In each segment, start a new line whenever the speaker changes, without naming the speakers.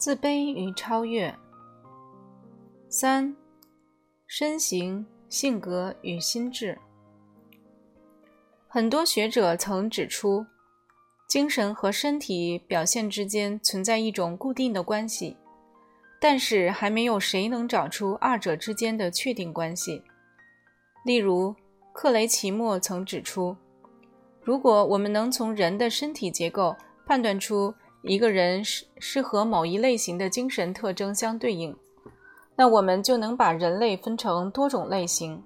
自卑与超越。三、身形、性格与心智。很多学者曾指出，精神和身体表现之间存在一种固定的关系，但是还没有谁能找出二者之间的确定关系。例如，克雷奇莫曾指出，如果我们能从人的身体结构判断出，一个人是是和某一类型的精神特征相对应，那我们就能把人类分成多种类型。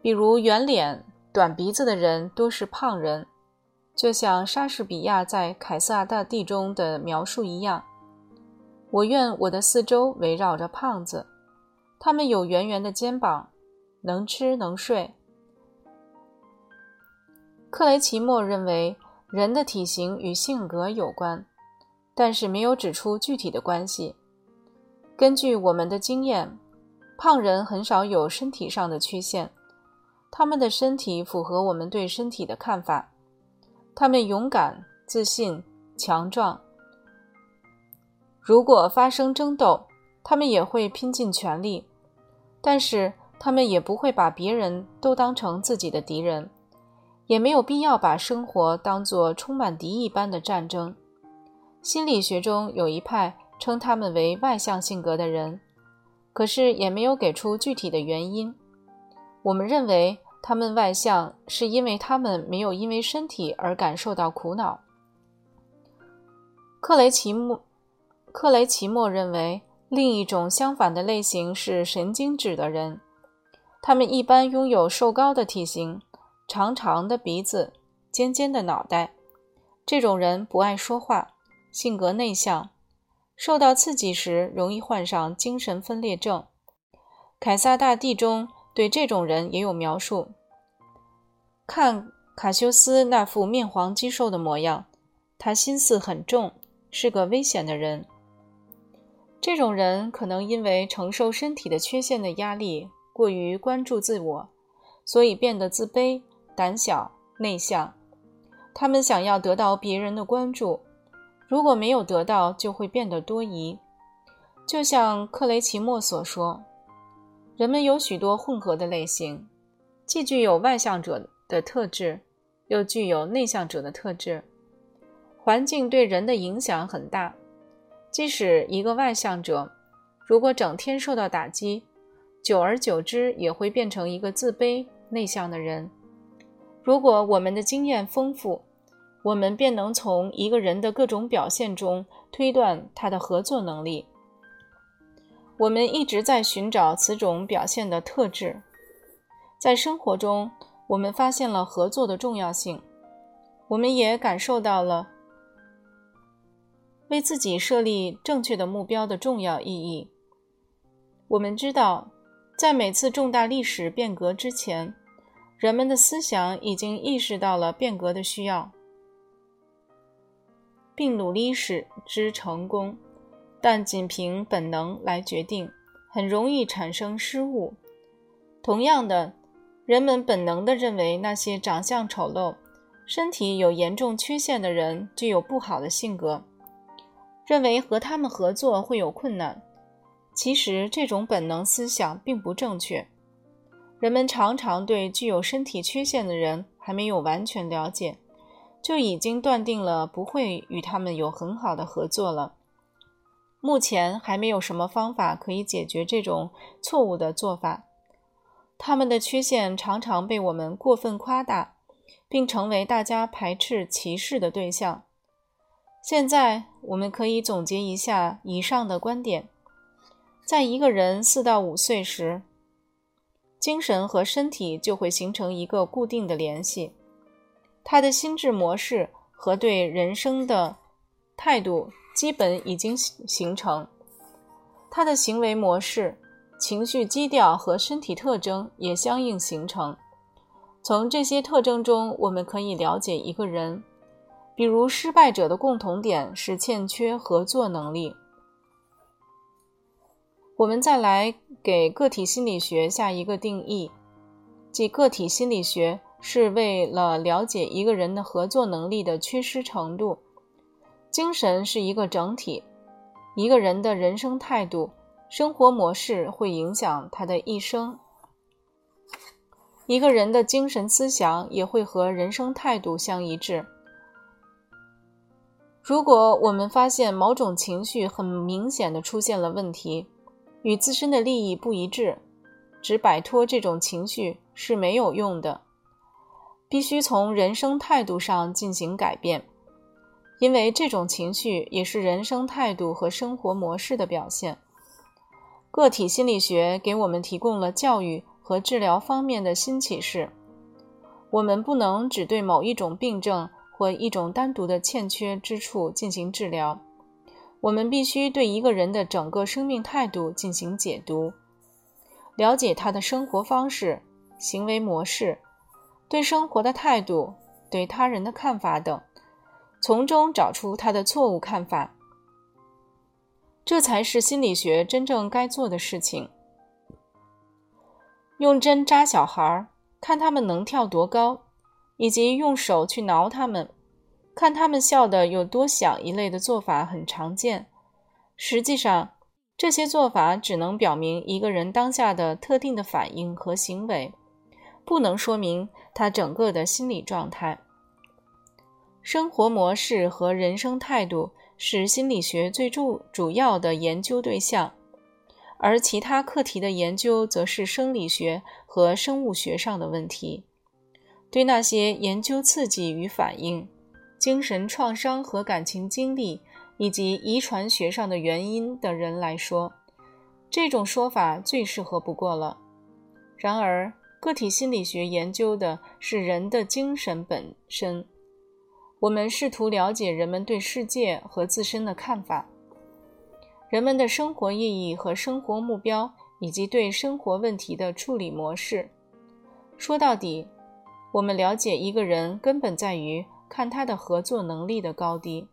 比如圆脸、短鼻子的人多是胖人，就像莎士比亚在《凯撒大帝》中的描述一样。我愿我的四周围绕着胖子，他们有圆圆的肩膀，能吃能睡。克雷奇莫认为，人的体型与性格有关。但是没有指出具体的关系。根据我们的经验，胖人很少有身体上的缺陷，他们的身体符合我们对身体的看法。他们勇敢、自信、强壮。如果发生争斗，他们也会拼尽全力，但是他们也不会把别人都当成自己的敌人，也没有必要把生活当作充满敌意般的战争。心理学中有一派称他们为外向性格的人，可是也没有给出具体的原因。我们认为他们外向是因为他们没有因为身体而感受到苦恼。克雷奇莫克雷奇莫认为，另一种相反的类型是神经质的人，他们一般拥有瘦高的体型、长长的鼻子、尖尖的脑袋。这种人不爱说话。性格内向，受到刺激时容易患上精神分裂症。《凯撒大帝》中对这种人也有描述。看卡修斯那副面黄肌瘦的模样，他心思很重，是个危险的人。这种人可能因为承受身体的缺陷的压力，过于关注自我，所以变得自卑、胆小、内向。他们想要得到别人的关注。如果没有得到，就会变得多疑。就像克雷奇莫所说，人们有许多混合的类型，既具有外向者的特质，又具有内向者的特质。环境对人的影响很大。即使一个外向者，如果整天受到打击，久而久之也会变成一个自卑、内向的人。如果我们的经验丰富，我们便能从一个人的各种表现中推断他的合作能力。我们一直在寻找此种表现的特质。在生活中，我们发现了合作的重要性，我们也感受到了为自己设立正确的目标的重要意义。我们知道，在每次重大历史变革之前，人们的思想已经意识到了变革的需要。并努力使之成功，但仅凭本能来决定，很容易产生失误。同样的，人们本能地认为那些长相丑陋、身体有严重缺陷的人具有不好的性格，认为和他们合作会有困难。其实，这种本能思想并不正确。人们常常对具有身体缺陷的人还没有完全了解。就已经断定了不会与他们有很好的合作了。目前还没有什么方法可以解决这种错误的做法。他们的缺陷常常被我们过分夸大，并成为大家排斥、歧视的对象。现在我们可以总结一下以上的观点：在一个人四到五岁时，精神和身体就会形成一个固定的联系。他的心智模式和对人生的态度基本已经形成，他的行为模式、情绪基调和身体特征也相应形成。从这些特征中，我们可以了解一个人。比如，失败者的共同点是欠缺合作能力。我们再来给个体心理学下一个定义，即个体心理学。是为了了解一个人的合作能力的缺失程度。精神是一个整体，一个人的人生态度、生活模式会影响他的一生。一个人的精神思想也会和人生态度相一致。如果我们发现某种情绪很明显的出现了问题，与自身的利益不一致，只摆脱这种情绪是没有用的，必须从人生态度上进行改变，因为这种情绪也是人生态度和生活模式的表现。个体心理学给我们提供了教育。和治疗方面的新启示，我们不能只对某一种病症或一种单独的欠缺之处进行治疗，我们必须对一个人的整个生命态度进行解读，了解他的生活方式、行为模式、对生活的态度、对他人的看法等，从中找出他的错误看法，这才是心理学真正该做的事情。用针扎小孩，看他们能跳多高，以及用手去挠他们，看他们笑得有多响一类的做法很常见。实际上，这些做法只能表明一个人当下的特定的反应和行为，不能说明他整个的心理状态。生活模式和人生态度是心理学最主主要的研究对象。而其他课题的研究则是生理学和生物学上的问题。对那些研究刺激与反应、精神创伤和感情经历以及遗传学上的原因的人来说，这种说法最适合不过了。然而，个体心理学研究的是人的精神本身。我们试图了解人们对世界和自身的看法。人们的生活意义和生活目标，以及对生活问题的处理模式。说到底，我们了解一个人根本在于看他的合作能力的高低。